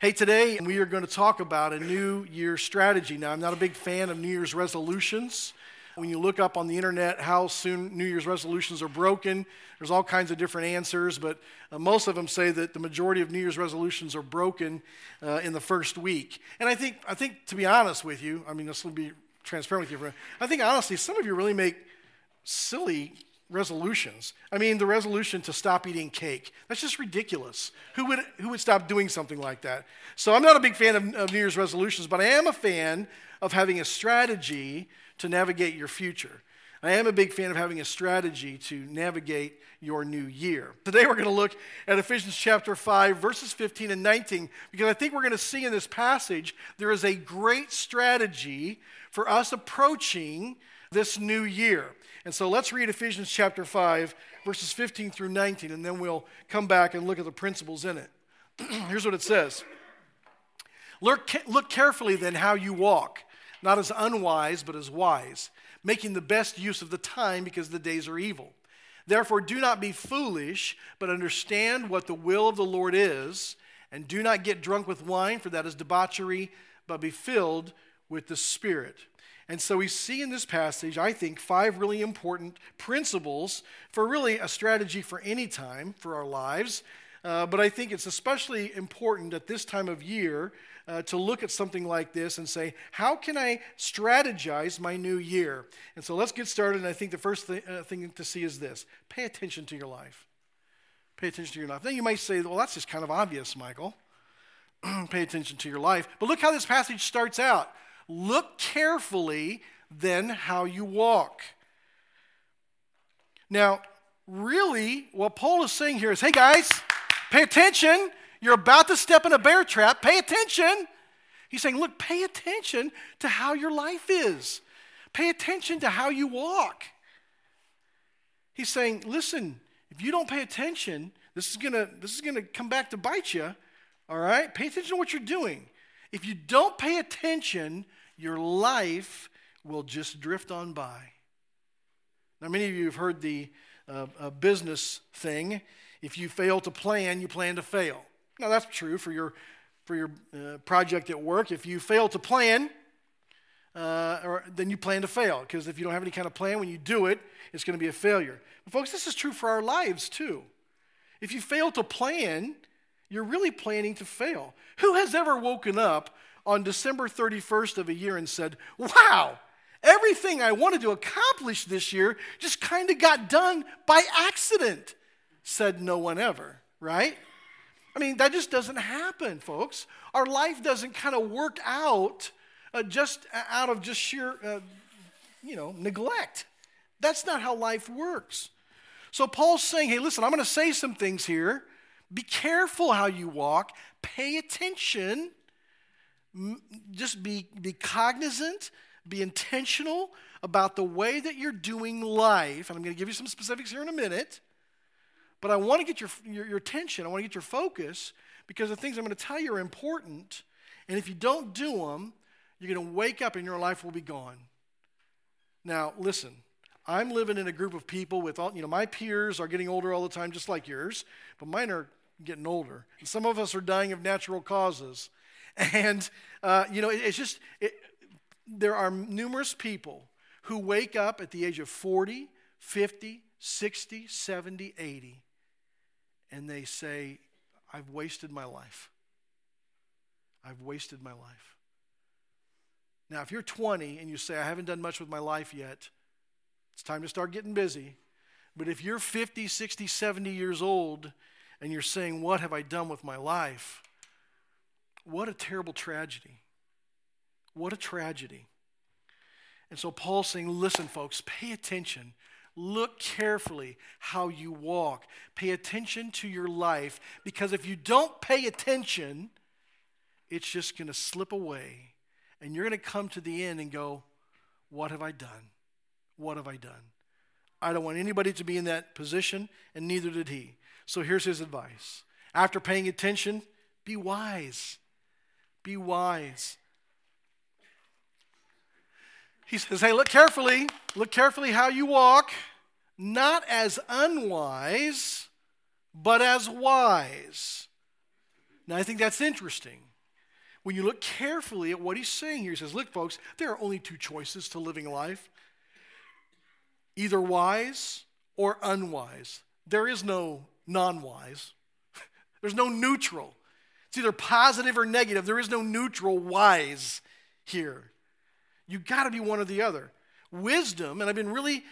Hey, today we are going to talk about a New Year strategy. Now, I'm not a big fan of New Year's resolutions. When you look up on the internet how soon New Year's resolutions are broken, there's all kinds of different answers, but uh, most of them say that the majority of New Year's resolutions are broken uh, in the first week. And I think, I think, to be honest with you, I mean, this will be transparent with you. I think honestly, some of you really make silly resolutions. I mean, the resolution to stop eating cake. That's just ridiculous. Who would, who would stop doing something like that? So I'm not a big fan of, of New Year's resolutions, but I am a fan of having a strategy to navigate your future. I am a big fan of having a strategy to navigate your new year. Today we're going to look at Ephesians chapter 5, verses 15 and 19, because I think we're going to see in this passage there is a great strategy for us approaching this new year. And so let's read Ephesians chapter 5, verses 15 through 19, and then we'll come back and look at the principles in it. Here's what it says Look, look carefully then how you walk, not as unwise, but as wise, making the best use of the time because the days are evil. Therefore, do not be foolish, but understand what the will of the Lord is, and do not get drunk with wine, for that is debauchery, but be filled with the Spirit. And so we see in this passage, I think, five really important principles for really a strategy for any time for our lives. Uh, but I think it's especially important at this time of year uh, to look at something like this and say, how can I strategize my new year? And so let's get started. And I think the first th- uh, thing to see is this pay attention to your life. Pay attention to your life. Then you might say, well, that's just kind of obvious, Michael. pay attention to your life. But look how this passage starts out. Look carefully then how you walk. Now, really, what Paul is saying here is hey, guys, pay attention. You're about to step in a bear trap. Pay attention. He's saying, look, pay attention to how your life is, pay attention to how you walk. He's saying, listen, if you don't pay attention, this is gonna this is gonna come back to bite you. All right? Pay attention to what you're doing. If you don't pay attention, your life will just drift on by. Now, many of you have heard the uh, uh, business thing. If you fail to plan, you plan to fail. Now, that's true for your, for your uh, project at work. If you fail to plan, uh, or, then you plan to fail. Because if you don't have any kind of plan, when you do it, it's going to be a failure. But, folks, this is true for our lives, too. If you fail to plan, you're really planning to fail. Who has ever woken up on December 31st of a year and said, Wow, everything I wanted to accomplish this year just kind of got done by accident, said no one ever, right? I mean, that just doesn't happen, folks. Our life doesn't kind of work out uh, just out of just sheer, uh, you know, neglect. That's not how life works. So Paul's saying, hey, listen, I'm going to say some things here. Be careful how you walk. Pay attention just be, be cognizant, be intentional about the way that you're doing life. And I'm going to give you some specifics here in a minute. But I want to get your, your, your attention, I want to get your focus because the things I'm going to tell you are important. And if you don't do them, you're going to wake up and your life will be gone. Now, listen, I'm living in a group of people with all, you know, my peers are getting older all the time, just like yours, but mine are getting older. And some of us are dying of natural causes. And, uh, you know, it, it's just, it, there are numerous people who wake up at the age of 40, 50, 60, 70, 80, and they say, I've wasted my life. I've wasted my life. Now, if you're 20 and you say, I haven't done much with my life yet, it's time to start getting busy. But if you're 50, 60, 70 years old and you're saying, What have I done with my life? What a terrible tragedy. What a tragedy. And so Paul's saying, listen, folks, pay attention. Look carefully how you walk. Pay attention to your life because if you don't pay attention, it's just going to slip away. And you're going to come to the end and go, What have I done? What have I done? I don't want anybody to be in that position, and neither did he. So here's his advice. After paying attention, be wise. Be wise. He says, Hey, look carefully. Look carefully how you walk, not as unwise, but as wise. Now, I think that's interesting. When you look carefully at what he's saying here, he says, Look, folks, there are only two choices to living life either wise or unwise. There is no non wise, there's no neutral. It's either positive or negative. There is no neutral wise here. You got to be one or the other. Wisdom, and I've been really,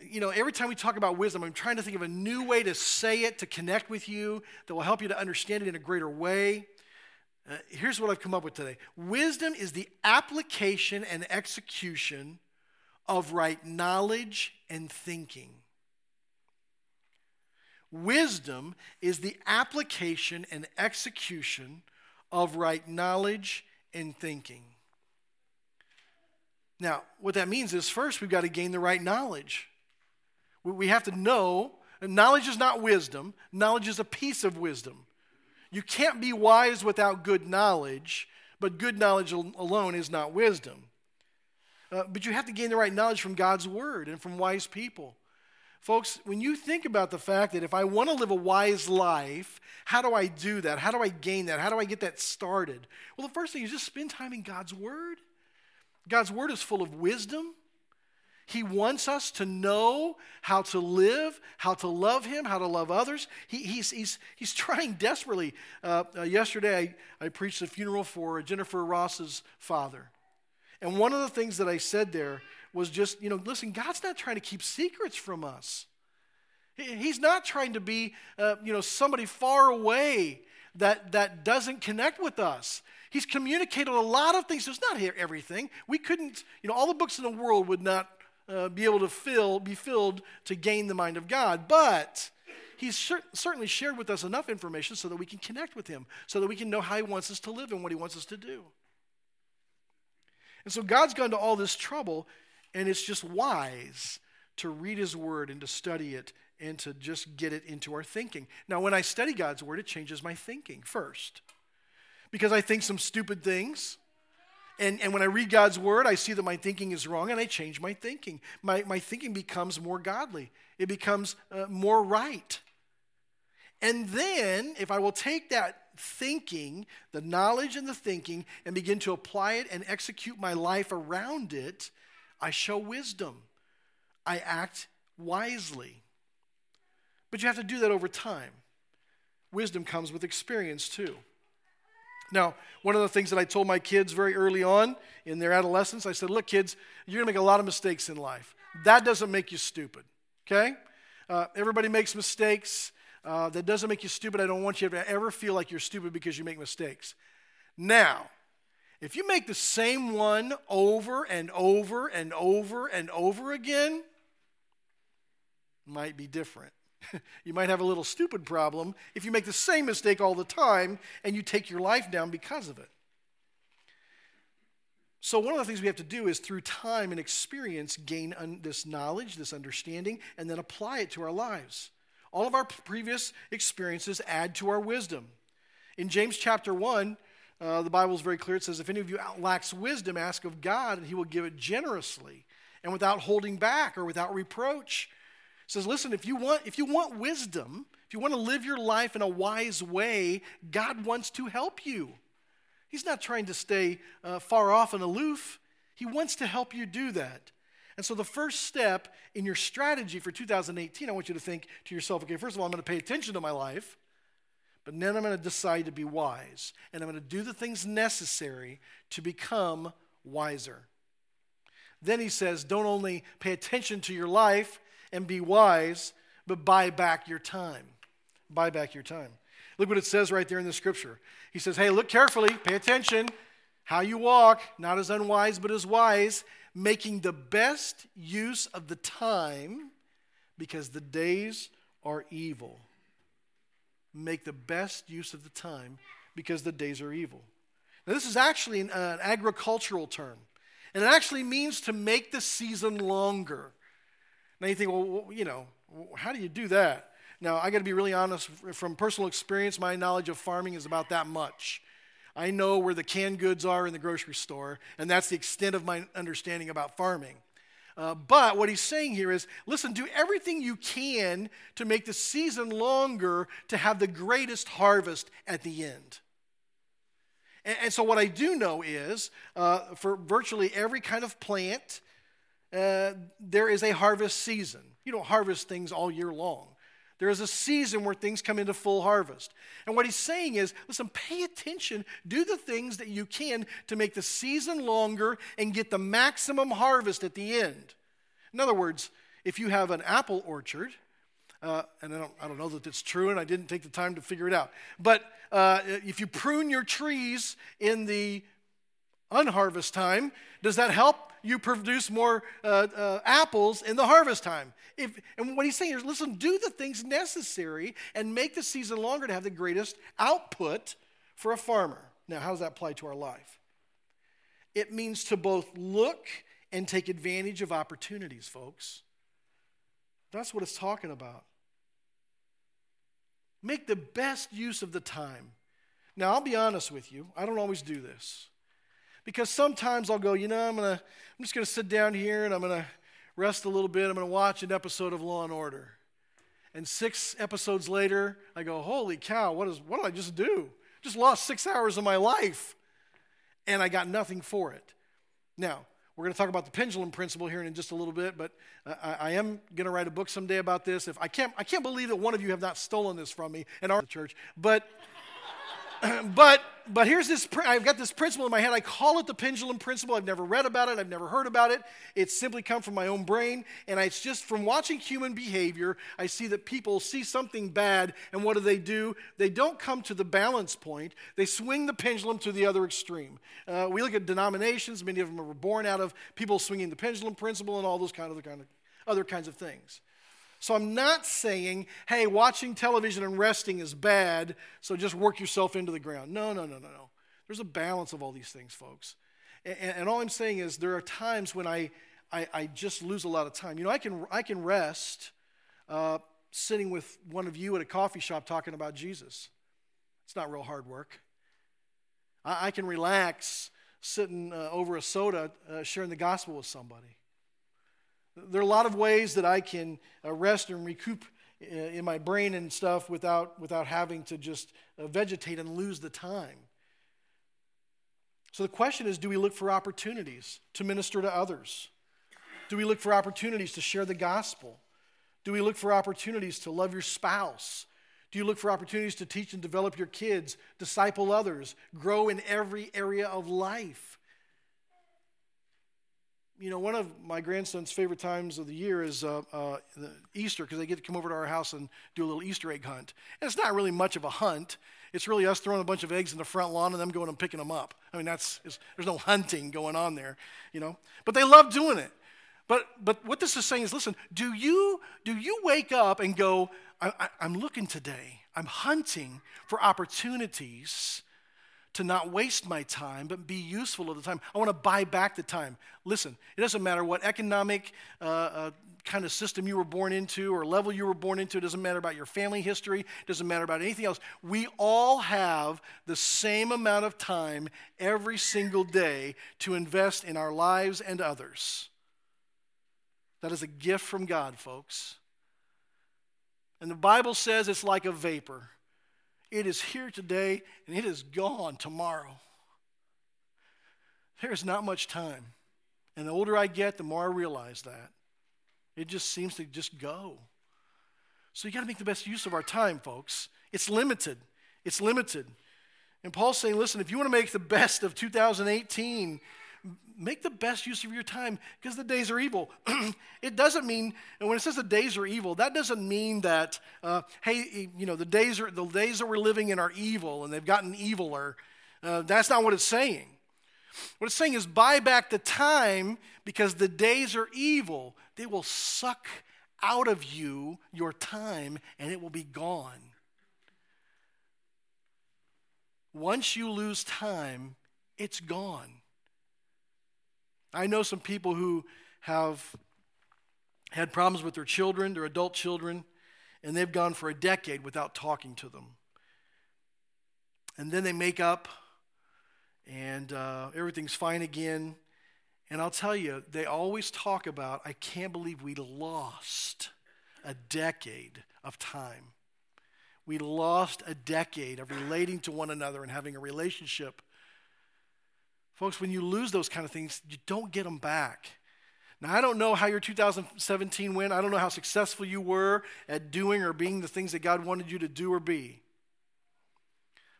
you know, every time we talk about wisdom, I'm trying to think of a new way to say it, to connect with you, that will help you to understand it in a greater way. Uh, here's what I've come up with today Wisdom is the application and execution of right knowledge and thinking. Wisdom is the application and execution of right knowledge and thinking. Now, what that means is first we've got to gain the right knowledge. We have to know, knowledge is not wisdom, knowledge is a piece of wisdom. You can't be wise without good knowledge, but good knowledge alone is not wisdom. Uh, but you have to gain the right knowledge from God's word and from wise people. Folks, when you think about the fact that if I want to live a wise life, how do I do that? How do I gain that? How do I get that started? Well, the first thing is just spend time in God's word. God's word is full of wisdom. He wants us to know how to live, how to love Him, how to love others. He, he's, he's, he's trying desperately. Uh, uh, yesterday, I, I preached a funeral for Jennifer Ross's father. And one of the things that I said there was just, you know, listen, God's not trying to keep secrets from us. He's not trying to be, uh, you know, somebody far away that, that doesn't connect with us. He's communicated a lot of things. It's not here everything. We couldn't, you know, all the books in the world would not uh, be able to fill, be filled to gain the mind of God. But he's cer- certainly shared with us enough information so that we can connect with him, so that we can know how he wants us to live and what he wants us to do. And so God's gone to all this trouble, and it's just wise to read his word and to study it and to just get it into our thinking. Now, when I study God's word, it changes my thinking first. Because I think some stupid things and, and when I read God's word, I see that my thinking is wrong and I change my thinking. My, my thinking becomes more godly, it becomes uh, more right. And then, if I will take that thinking, the knowledge and the thinking, and begin to apply it and execute my life around it, I show wisdom. I act wisely. But you have to do that over time. Wisdom comes with experience too. Now, one of the things that I told my kids very early on in their adolescence, I said, Look, kids, you're going to make a lot of mistakes in life. That doesn't make you stupid, okay? Uh, everybody makes mistakes. Uh, that doesn't make you stupid. I don't want you to ever feel like you're stupid because you make mistakes. Now, if you make the same one over and over and over and over again, might be different. you might have a little stupid problem if you make the same mistake all the time and you take your life down because of it. So, one of the things we have to do is through time and experience gain un- this knowledge, this understanding, and then apply it to our lives. All of our previous experiences add to our wisdom. In James chapter 1, uh, the Bible is very clear. It says, If any of you lacks wisdom, ask of God, and he will give it generously and without holding back or without reproach says, listen, if you want, if you want wisdom, if you want to live your life in a wise way, God wants to help you. He's not trying to stay uh, far off and aloof. He wants to help you do that. And so, the first step in your strategy for 2018, I want you to think to yourself, okay, first of all, I'm going to pay attention to my life, but then I'm going to decide to be wise. And I'm going to do the things necessary to become wiser. Then he says, don't only pay attention to your life, and be wise, but buy back your time. Buy back your time. Look what it says right there in the scripture. He says, Hey, look carefully, pay attention. How you walk, not as unwise, but as wise, making the best use of the time because the days are evil. Make the best use of the time because the days are evil. Now, this is actually an, an agricultural term, and it actually means to make the season longer. Now you think, well, you know, how do you do that? Now, I got to be really honest from personal experience, my knowledge of farming is about that much. I know where the canned goods are in the grocery store, and that's the extent of my understanding about farming. Uh, but what he's saying here is listen, do everything you can to make the season longer to have the greatest harvest at the end. And, and so, what I do know is uh, for virtually every kind of plant, uh, there is a harvest season. You don't harvest things all year long. There is a season where things come into full harvest. And what he's saying is listen, pay attention, do the things that you can to make the season longer and get the maximum harvest at the end. In other words, if you have an apple orchard, uh, and I don't, I don't know that it's true, and I didn't take the time to figure it out. But uh, if you prune your trees in the unharvest time, does that help you produce more uh, uh, apples in the harvest time? If, and what he's saying is listen, do the things necessary and make the season longer to have the greatest output for a farmer. Now, how does that apply to our life? It means to both look and take advantage of opportunities, folks. That's what it's talking about. Make the best use of the time. Now, I'll be honest with you, I don't always do this. Because sometimes I'll go, you know, I'm, gonna, I'm just to sit down here and I'm to rest a little bit. I'm going to watch an episode of Law and Order. And six episodes later, I go, holy cow, what, is, what did I just do? Just lost six hours of my life. And I got nothing for it. Now, we're going to talk about the pendulum principle here in just a little bit, but I, I am going to write a book someday about this. If I can't, I can't believe that one of you have not stolen this from me in our church. But but but here's this i've got this principle in my head. I call it the pendulum principle. I've never read about it. I've never heard about it. It's simply come from my own brain. And it's just from watching human behavior i see that people see something bad. And what do they do? They don't come to the balance point. They swing the pendulum to the other extreme. Uh, we look at denominations. Many of them were born out of people swinging the pendulum principle and all those kind of, kind of other kinds of things so I'm not saying, hey, watching television and resting is bad, so just work yourself into the ground. No, no, no, no, no. There's a balance of all these things, folks. And, and all I'm saying is there are times when I, I, I, just lose a lot of time. You know, I can, I can rest uh, sitting with one of you at a coffee shop talking about Jesus. It's not real hard work. I, I can relax sitting uh, over a soda uh, sharing the gospel with somebody. There are a lot of ways that I can uh, rest and recoup uh, in my brain and stuff without, without having to just uh, vegetate and lose the time. So the question is do we look for opportunities to minister to others? Do we look for opportunities to share the gospel? Do we look for opportunities to love your spouse? Do you look for opportunities to teach and develop your kids, disciple others, grow in every area of life? You know, one of my grandson's favorite times of the year is uh, uh, Easter because they get to come over to our house and do a little Easter egg hunt. And it's not really much of a hunt. It's really us throwing a bunch of eggs in the front lawn and them going and picking them up. I mean, that's there's no hunting going on there, you know. But they love doing it. But but what this is saying is, listen, do you do you wake up and go, I, I, I'm looking today. I'm hunting for opportunities to not waste my time, but be useful of the time. I want to buy back the time. Listen, it doesn't matter what economic uh, uh, kind of system you were born into or level you were born into. It doesn't matter about your family history. It doesn't matter about anything else. We all have the same amount of time every single day to invest in our lives and others. That is a gift from God, folks. And the Bible says it's like a vapor. It is here today and it is gone tomorrow. There is not much time. And the older I get, the more I realize that. It just seems to just go. So you got to make the best use of our time, folks. It's limited. It's limited. And Paul's saying, listen, if you want to make the best of 2018, make the best use of your time because the days are evil. it doesn't mean, and when it says the days are evil, that doesn't mean that, uh, hey, you know, the days, are, the days that we're living in are evil and they've gotten eviler. Uh, that's not what it's saying. What it's saying is buy back the time because the days are evil. They will suck out of you your time and it will be gone. Once you lose time, it's gone. I know some people who have had problems with their children, their adult children, and they've gone for a decade without talking to them. And then they make up, and uh, everything's fine again. And I'll tell you, they always talk about, I can't believe we lost a decade of time. We lost a decade of relating to one another and having a relationship Folks, when you lose those kind of things, you don't get them back. Now, I don't know how your 2017 went. I don't know how successful you were at doing or being the things that God wanted you to do or be.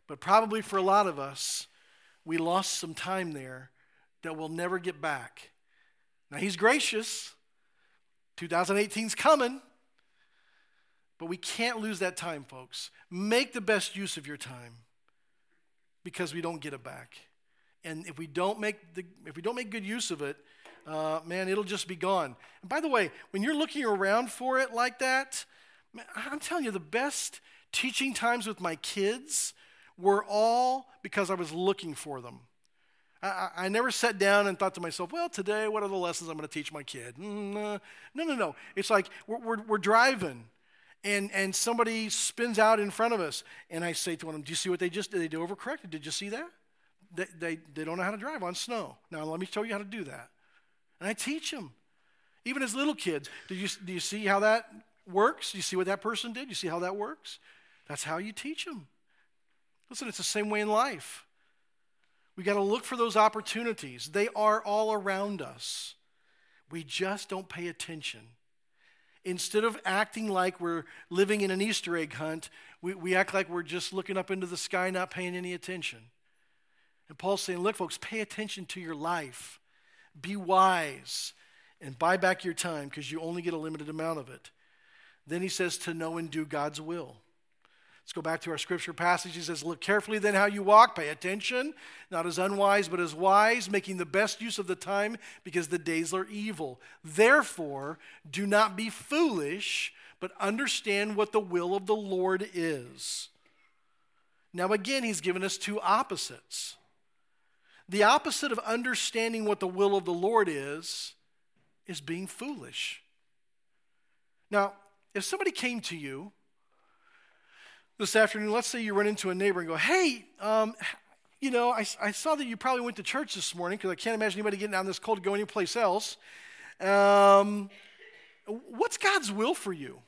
But probably for a lot of us, we lost some time there that we'll never get back. Now, He's gracious. 2018's coming. But we can't lose that time, folks. Make the best use of your time because we don't get it back. And if we don't make, the, if we don't make good use of it, uh, man, it'll just be gone. And by the way, when you're looking around for it like that, man, I'm telling you, the best teaching times with my kids were all because I was looking for them. I, I, never sat down and thought to myself, well, today, what are the lessons I'm going to teach my kid? Mm, uh, no, no, no. It's like we're, we're, we're, driving, and, and somebody spins out in front of us, and I say to one of them, do you see what they just did? They overcorrected. Did you see that? They, they, they don't know how to drive on snow. Now, let me show you how to do that. And I teach them. Even as little kids, do you, do you see how that works? Do you see what that person did? You see how that works? That's how you teach them. Listen, it's the same way in life. We got to look for those opportunities. They are all around us. We just don't pay attention. Instead of acting like we're living in an Easter egg hunt, we, we act like we're just looking up into the sky, not paying any attention. And Paul's saying, look, folks, pay attention to your life. Be wise and buy back your time because you only get a limited amount of it. Then he says to know and do God's will. Let's go back to our scripture passage. He says, Look carefully then how you walk, pay attention, not as unwise, but as wise, making the best use of the time because the days are evil. Therefore, do not be foolish, but understand what the will of the Lord is. Now, again, he's given us two opposites. The opposite of understanding what the will of the Lord is, is being foolish. Now, if somebody came to you this afternoon, let's say you run into a neighbor and go, hey, um, you know, I, I, saw that you probably went to church this morning because I can't imagine anybody getting out in this cold to go anyplace else. Um, what's God's will for you?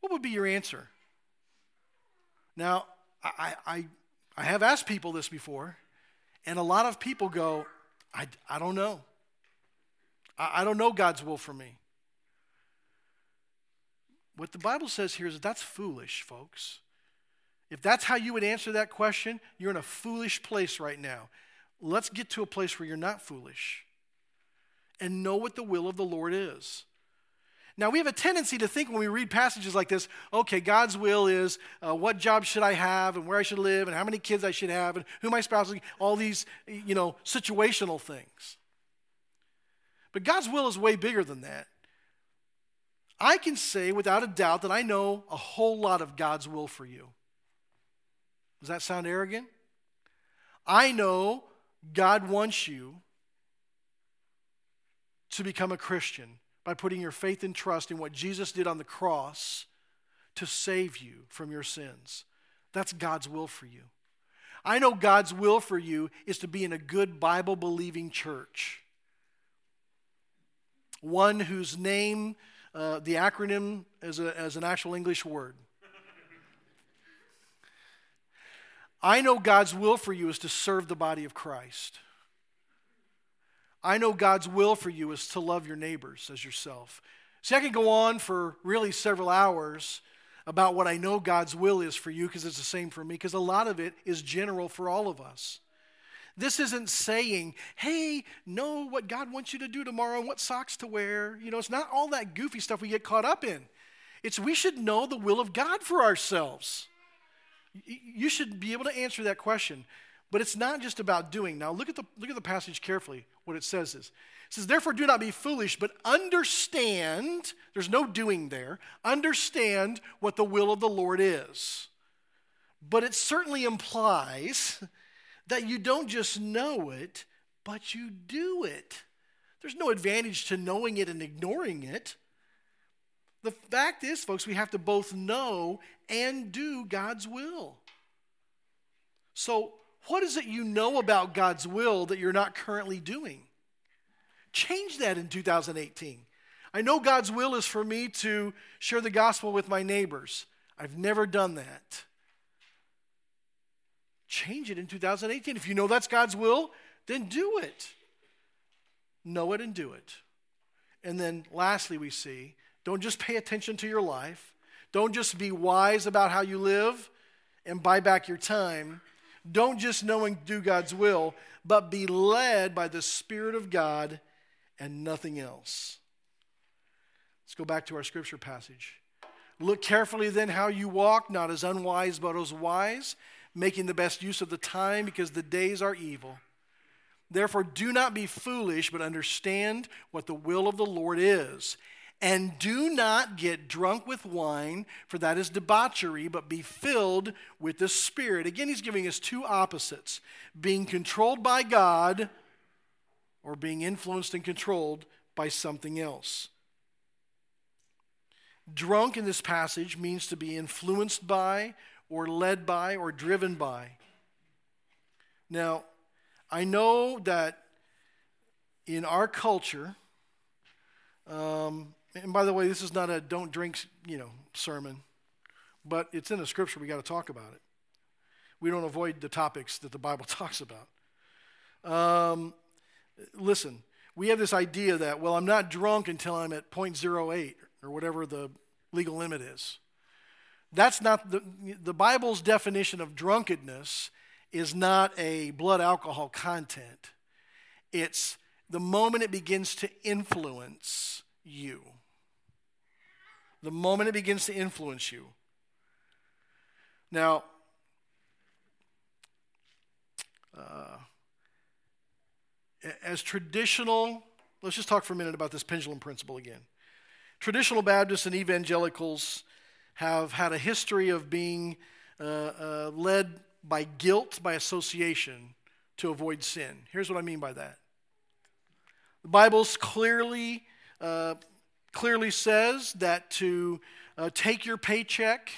What would be your answer? Now, I, I, I have asked people this before, and a lot of people go, I, I don't know. I, I don't know God's will for me. What the Bible says here is that's foolish, folks. If that's how you would answer that question, you're in a foolish place right now. Let's get to a place where you're not foolish and know what the will of the Lord is. Now, we have a tendency to think when we read passages like this okay, God's will is uh, what job should I have and where I should live and how many kids I should have and who my spouse is, all these, you know, situational things. But God's will is way bigger than that. I can say without a doubt that I know a whole lot of God's will for you. Does that sound arrogant? I know God wants you to become a Christian by putting your faith and trust in what Jesus did on the cross to save you from your sins. That's God's will for you. I know God's will for you is to be in a good Bible believing church. One whose name, uh, the acronym, is a, as an actual English word. I know God's will for you is to serve the body of Christ. I know God's will for you is to love your neighbors as yourself. See, I could go on for really several hours about what I know God's will is for you because it's the same for me, because a lot of it is general for all of us. This isn't saying, hey, know what God wants you to do tomorrow and what socks to wear. You know, it's not all that goofy stuff we get caught up in. It's we should know the will of God for ourselves. You should be able to answer that question. But it's not just about doing. Now look at the look at the passage carefully. What it says is it says, therefore do not be foolish, but understand, there's no doing there, understand what the will of the Lord is. But it certainly implies that you don't just know it, but you do it. There's no advantage to knowing it and ignoring it. The fact is, folks, we have to both know and do God's will. So, what is it you know about God's will that you're not currently doing? Change that in 2018. I know God's will is for me to share the gospel with my neighbors. I've never done that. change it in 2018. If you know that's God's will, then do it. Know it and do it. And then lastly, we see don't just pay attention to your life, don't just be wise about how you live and buy back your time. Don't just know and do God's will, but be led by the Spirit of God and nothing else. Let's go back to our scripture passage. Look carefully then how you walk, not as unwise, but as wise, making the best use of the time because the days are evil. Therefore, do not be foolish, but understand what the will of the Lord is. And do not get drunk with wine, for that is debauchery, but be filled with the Spirit. Again, he's giving us two opposites being controlled by God or being influenced and controlled by something else. Drunk in this passage means to be influenced by, or led by, or driven by. Now, I know that in our culture, um, and by the way, this is not a don't drink, you know, sermon, but it's in the scripture. We got to talk about it. We don't avoid the topics that the Bible talks about. Um, listen, we have this idea that, well, I'm not drunk until I'm at 0.08 or whatever the legal limit is. That's not the, the Bible's definition of drunkenness is not a blood alcohol content. It's the moment it begins to influence you. The moment it begins to influence you. Now, uh, as traditional, let's just talk for a minute about this pendulum principle again. Traditional Baptists and evangelicals have had a history of being uh, uh, led by guilt by association to avoid sin. Here's what I mean by that. The Bible clearly, uh, clearly says that to uh, take your paycheck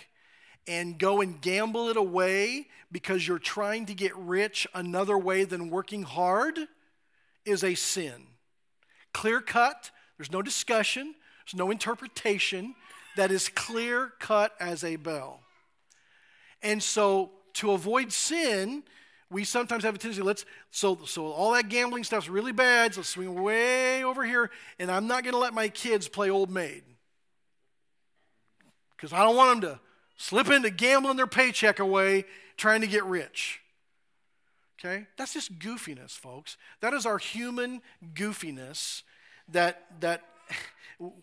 and go and gamble it away because you're trying to get rich another way than working hard is a sin. Clear cut, there's no discussion, there's no interpretation that is clear cut as a bell. And so to avoid sin, we sometimes have a tendency let's so so all that gambling stuff's really bad so swing way over here and i'm not going to let my kids play old maid because i don't want them to slip into gambling their paycheck away trying to get rich okay that's just goofiness folks that is our human goofiness that that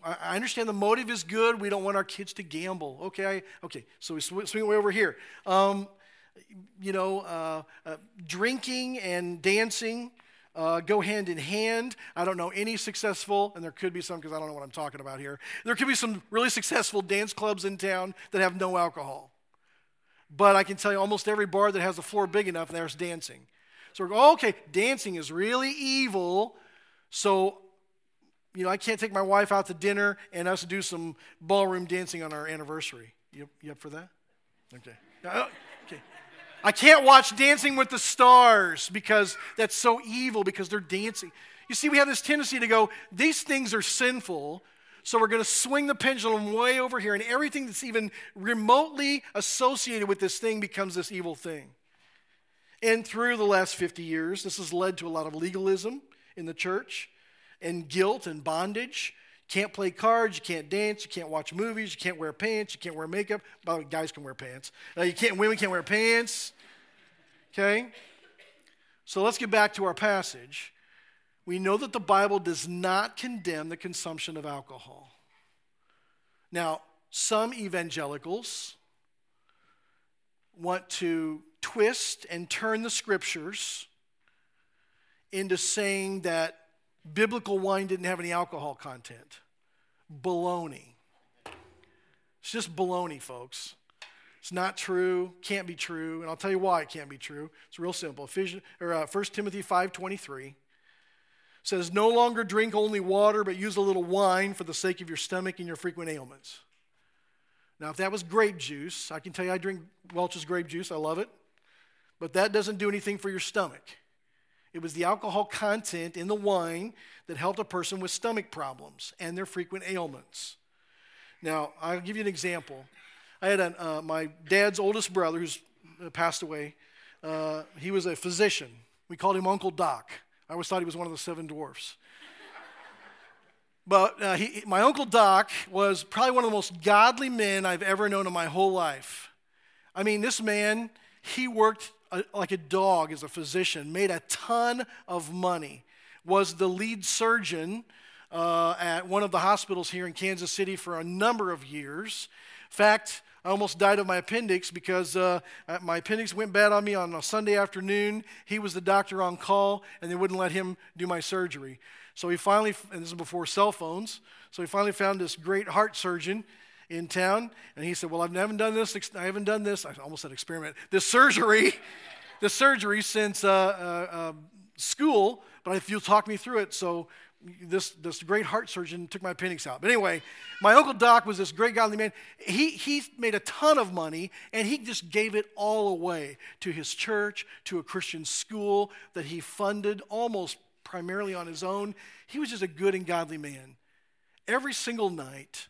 I understand the motive is good. We don't want our kids to gamble. Okay, okay. So we swing way over here. Um, you know, uh, uh, drinking and dancing uh, go hand in hand. I don't know any successful, and there could be some because I don't know what I'm talking about here. There could be some really successful dance clubs in town that have no alcohol. But I can tell you almost every bar that has a floor big enough, there's dancing. So we're going, okay, dancing is really evil. So, you know, I can't take my wife out to dinner and us do some ballroom dancing on our anniversary. You, you up for that? Okay. I can't watch Dancing with the Stars because that's so evil because they're dancing. You see, we have this tendency to go, these things are sinful, so we're going to swing the pendulum way over here, and everything that's even remotely associated with this thing becomes this evil thing. And through the last 50 years, this has led to a lot of legalism in the church and guilt and bondage can't play cards, you can't dance, you can't watch movies, you can't wear pants, you can't wear makeup. By the way, guys can wear pants. Uh, you can't, women can't wear pants. Okay? So let's get back to our passage. We know that the Bible does not condemn the consumption of alcohol. Now, some evangelicals want to twist and turn the scriptures into saying that biblical wine didn't have any alcohol content. Baloney. It's just baloney, folks. It's not true, can't be true, and I'll tell you why it can't be true. It's real simple. Ephesians, or, uh, 1 Timothy 5.23 says, No longer drink only water, but use a little wine for the sake of your stomach and your frequent ailments. Now, if that was grape juice, I can tell you I drink Welch's grape juice. I love it. But that doesn't do anything for your stomach. It was the alcohol content in the wine that helped a person with stomach problems and their frequent ailments. Now, I'll give you an example. I had uh, my dad's oldest brother who's uh, passed away. Uh, he was a physician. We called him Uncle Doc. I always thought he was one of the seven dwarfs. But uh, he, my Uncle Doc was probably one of the most godly men I've ever known in my whole life. I mean, this man, he worked a, like a dog as a physician, made a ton of money, was the lead surgeon uh, at one of the hospitals here in Kansas City for a number of years. In fact, I almost died of my appendix because uh, my appendix went bad on me on a Sunday afternoon. He was the doctor on call, and they wouldn't let him do my surgery. So he finally, and this is before cell phones, so he finally found this great heart surgeon in town, and he said, "Well, I've never done this. I haven't done this. I almost said experiment. This surgery, this surgery since uh, uh, uh, school. But if you'll talk me through it, so this, this great heart surgeon took my appendix out. But anyway, my Uncle Doc was this great godly man. He, he made a ton of money and he just gave it all away to his church, to a Christian school that he funded almost primarily on his own. He was just a good and godly man. Every single night,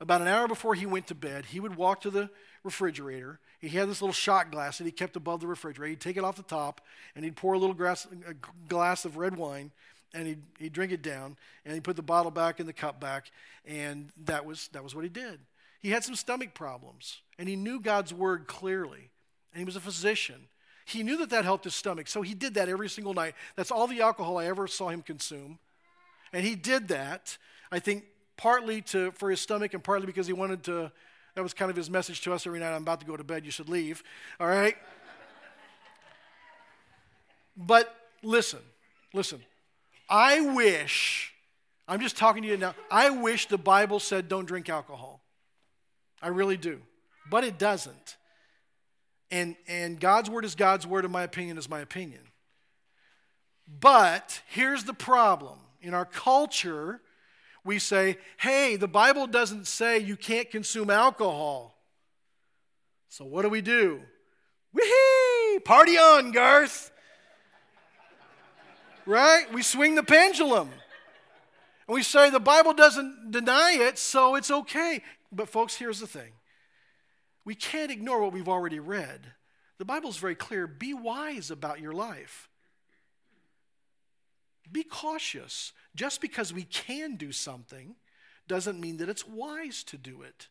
about an hour before he went to bed, he would walk to the refrigerator. He had this little shot glass that he kept above the refrigerator. He'd take it off the top and he'd pour a little glass, a glass of red wine and he'd, he'd drink it down and he'd put the bottle back and the cup back and that was, that was what he did he had some stomach problems and he knew god's word clearly and he was a physician he knew that that helped his stomach so he did that every single night that's all the alcohol i ever saw him consume and he did that i think partly to, for his stomach and partly because he wanted to that was kind of his message to us every night i'm about to go to bed you should leave all right but listen listen I wish, I'm just talking to you now, I wish the Bible said don't drink alcohol. I really do. But it doesn't. And, and God's word is God's word, and my opinion is my opinion. But here's the problem in our culture, we say, hey, the Bible doesn't say you can't consume alcohol. So what do we do? Whee! Party on, Garth right? We swing the pendulum. And we say the Bible doesn't deny it, so it's okay. But, folks, here's the thing we can't ignore what we've already read. The Bible's very clear be wise about your life. Be cautious. Just because we can do something doesn't mean that it's wise to do it.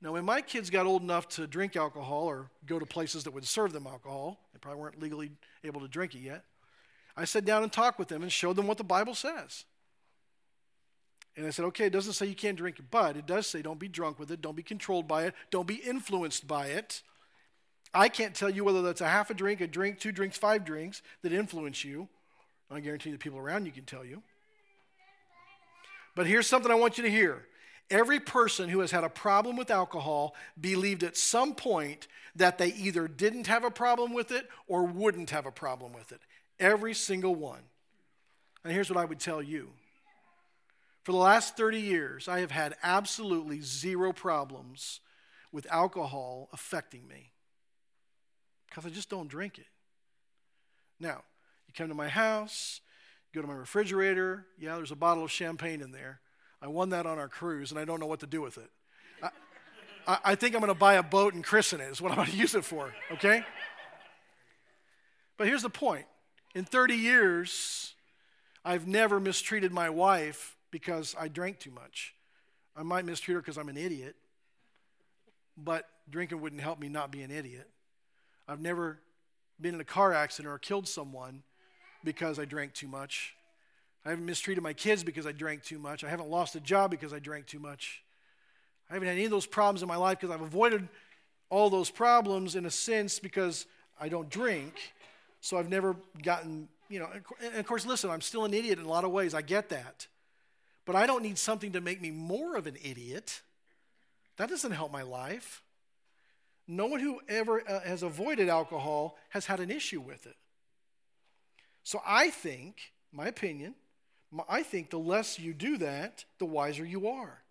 Now, when my kids got old enough to drink alcohol or go to places that would serve them alcohol, they probably weren't legally able to drink it yet. I sat down and talked with them and showed them what the Bible says. And I said, okay, it doesn't say you can't drink it, but it does say don't be drunk with it, don't be controlled by it, don't be influenced by it. I can't tell you whether that's a half a drink, a drink, two drinks, five drinks that influence you. I guarantee the people around you can tell you. But here's something I want you to hear Every person who has had a problem with alcohol believed at some point that they either didn't have a problem with it or wouldn't have a problem with it. Every single one. And here's what I would tell you for the last 30 years, I have had absolutely zero problems with alcohol affecting me because I just don't drink it. Now, you come to my house, you go to my refrigerator, yeah, there's a bottle of champagne in there. I won that on our cruise, and I don't know what to do with it. I, I think I'm going to buy a boat and christen it, is what I'm going to use it for, okay? But here's the point in 30 years, I've never mistreated my wife because I drank too much. I might mistreat her because I'm an idiot, but drinking wouldn't help me not be an idiot. I've never been in a car accident or killed someone because I drank too much. I haven't mistreated my kids because I drank too much. I haven't lost a job because I drank too much. I haven't had any of those problems in my life because I've avoided all those problems in a sense because I don't drink. So I've never gotten, you know, and of course, listen, I'm still an idiot in a lot of ways. I get that. But I don't need something to make me more of an idiot. That doesn't help my life. No one who ever uh, has avoided alcohol has had an issue with it. So I think, my opinion, I think the less you do that, the wiser you are.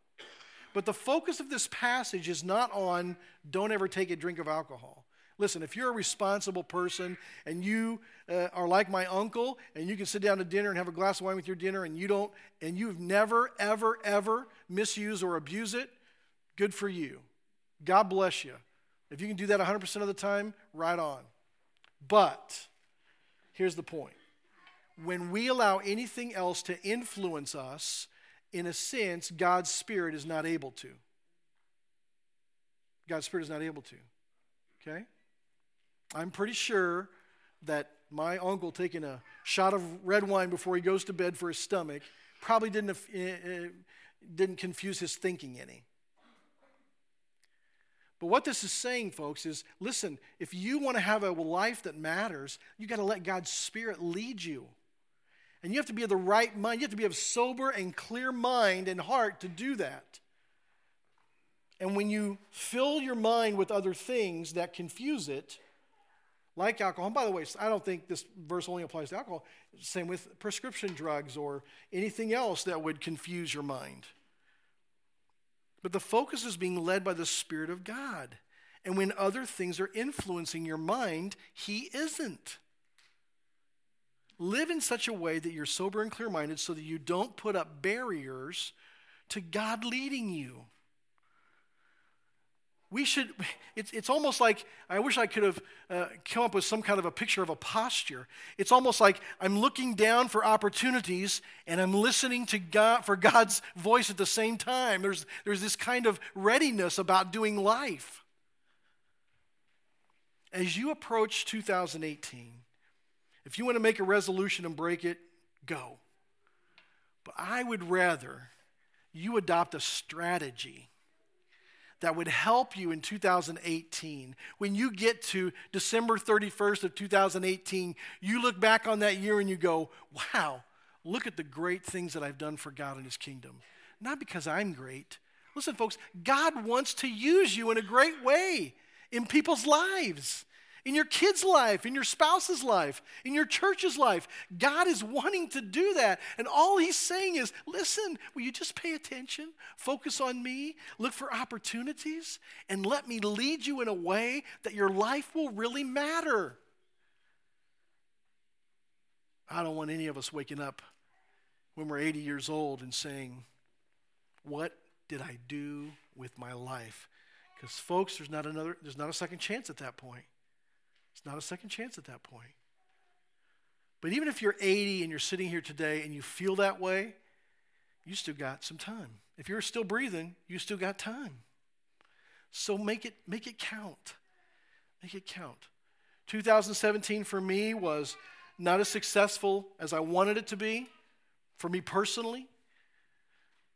But the focus of this passage is not on don't ever take a drink of alcohol. Listen, if you're a responsible person and you uh, are like my uncle and you can sit down to dinner and have a glass of wine with your dinner and you don't and you've never ever ever misuse or abuse it, good for you. God bless you. If you can do that 100% of the time, right on. But here's the point when we allow anything else to influence us, in a sense, God's Spirit is not able to. God's Spirit is not able to. Okay? I'm pretty sure that my uncle taking a shot of red wine before he goes to bed for his stomach probably didn't, uh, didn't confuse his thinking any. But what this is saying, folks, is listen, if you want to have a life that matters, you got to let God's Spirit lead you. And you have to be of the right mind. You have to be of sober and clear mind and heart to do that. And when you fill your mind with other things that confuse it, like alcohol, and by the way, I don't think this verse only applies to alcohol, same with prescription drugs or anything else that would confuse your mind. But the focus is being led by the Spirit of God. And when other things are influencing your mind, He isn't. Live in such a way that you're sober and clear minded so that you don't put up barriers to God leading you. We should, it's, it's almost like, I wish I could have uh, come up with some kind of a picture of a posture. It's almost like I'm looking down for opportunities and I'm listening to God, for God's voice at the same time. There's, there's this kind of readiness about doing life. As you approach 2018, if you want to make a resolution and break it, go. But I would rather you adopt a strategy that would help you in 2018. When you get to December 31st of 2018, you look back on that year and you go, wow, look at the great things that I've done for God and His kingdom. Not because I'm great. Listen, folks, God wants to use you in a great way in people's lives in your kid's life, in your spouse's life, in your church's life. God is wanting to do that. And all He's saying is listen, will you just pay attention? Focus on me, look for opportunities, and let me lead you in a way that your life will really matter. I don't want any of us waking up when we're 80 years old and saying, What did I do with my life? Because, folks, there's not another, there's not a second chance at that point. It's not a second chance at that point. But even if you're 80 and you're sitting here today and you feel that way, you still got some time. If you're still breathing, you still got time. So make it make it count. Make it count. 2017 for me was not as successful as I wanted it to be for me personally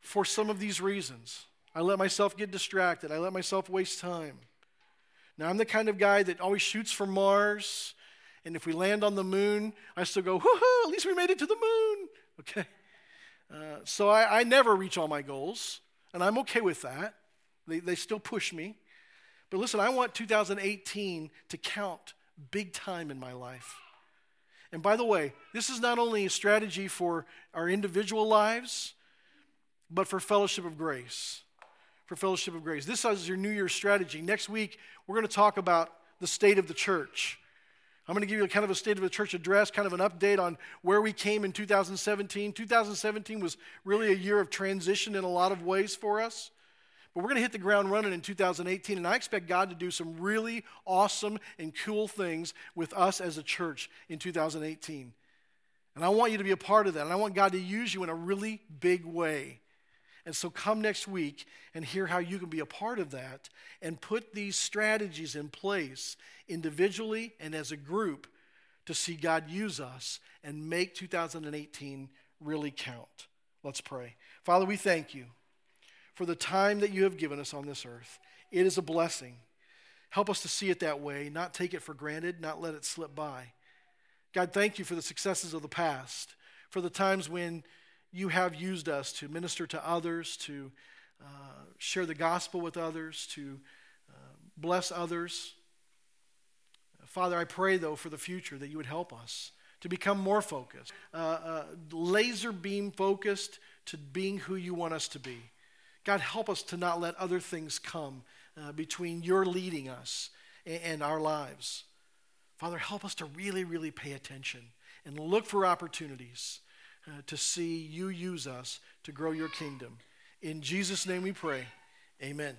for some of these reasons. I let myself get distracted. I let myself waste time. Now, I'm the kind of guy that always shoots for Mars, and if we land on the moon, I still go, woohoo, at least we made it to the moon. Okay? Uh, so I, I, never reach all my goals, and I'm okay with that. They, they still push me. But listen, I want 2018 to count big time in my life. And by the way, this is not only a strategy for our individual lives, but for fellowship of grace for Fellowship of Grace. This is your New Year's strategy. Next week, we're going to talk about the state of the church. I'm going to give you a kind of a state of the church address, kind of an update on where we came in 2017. 2017 was really a year of transition in a lot of ways for us. But we're going to hit the ground running in 2018, and I expect God to do some really awesome and cool things with us as a church in 2018. And I want you to be a part of that, and I want God to use you in a really big way. And so come next week and hear how you can be a part of that and put these strategies in place individually and as a group to see God use us and make 2018 really count. Let's pray. Father, we thank you for the time that you have given us on this earth. It is a blessing. Help us to see it that way, not take it for granted, not let it slip by. God, thank you for the successes of the past, for the times when you have used us to minister to others, to uh, share the gospel with others, to uh, bless others. Father, I pray, though, for the future that you would help us to become more focused, uh, uh, laser beam focused to being who you want us to be. God, help us to not let other things come uh, between your leading us and, and our lives. Father, help us to really, really pay attention and look for opportunities uh, to see you use us to grow your kingdom. In Jesus' name we pray. Amen.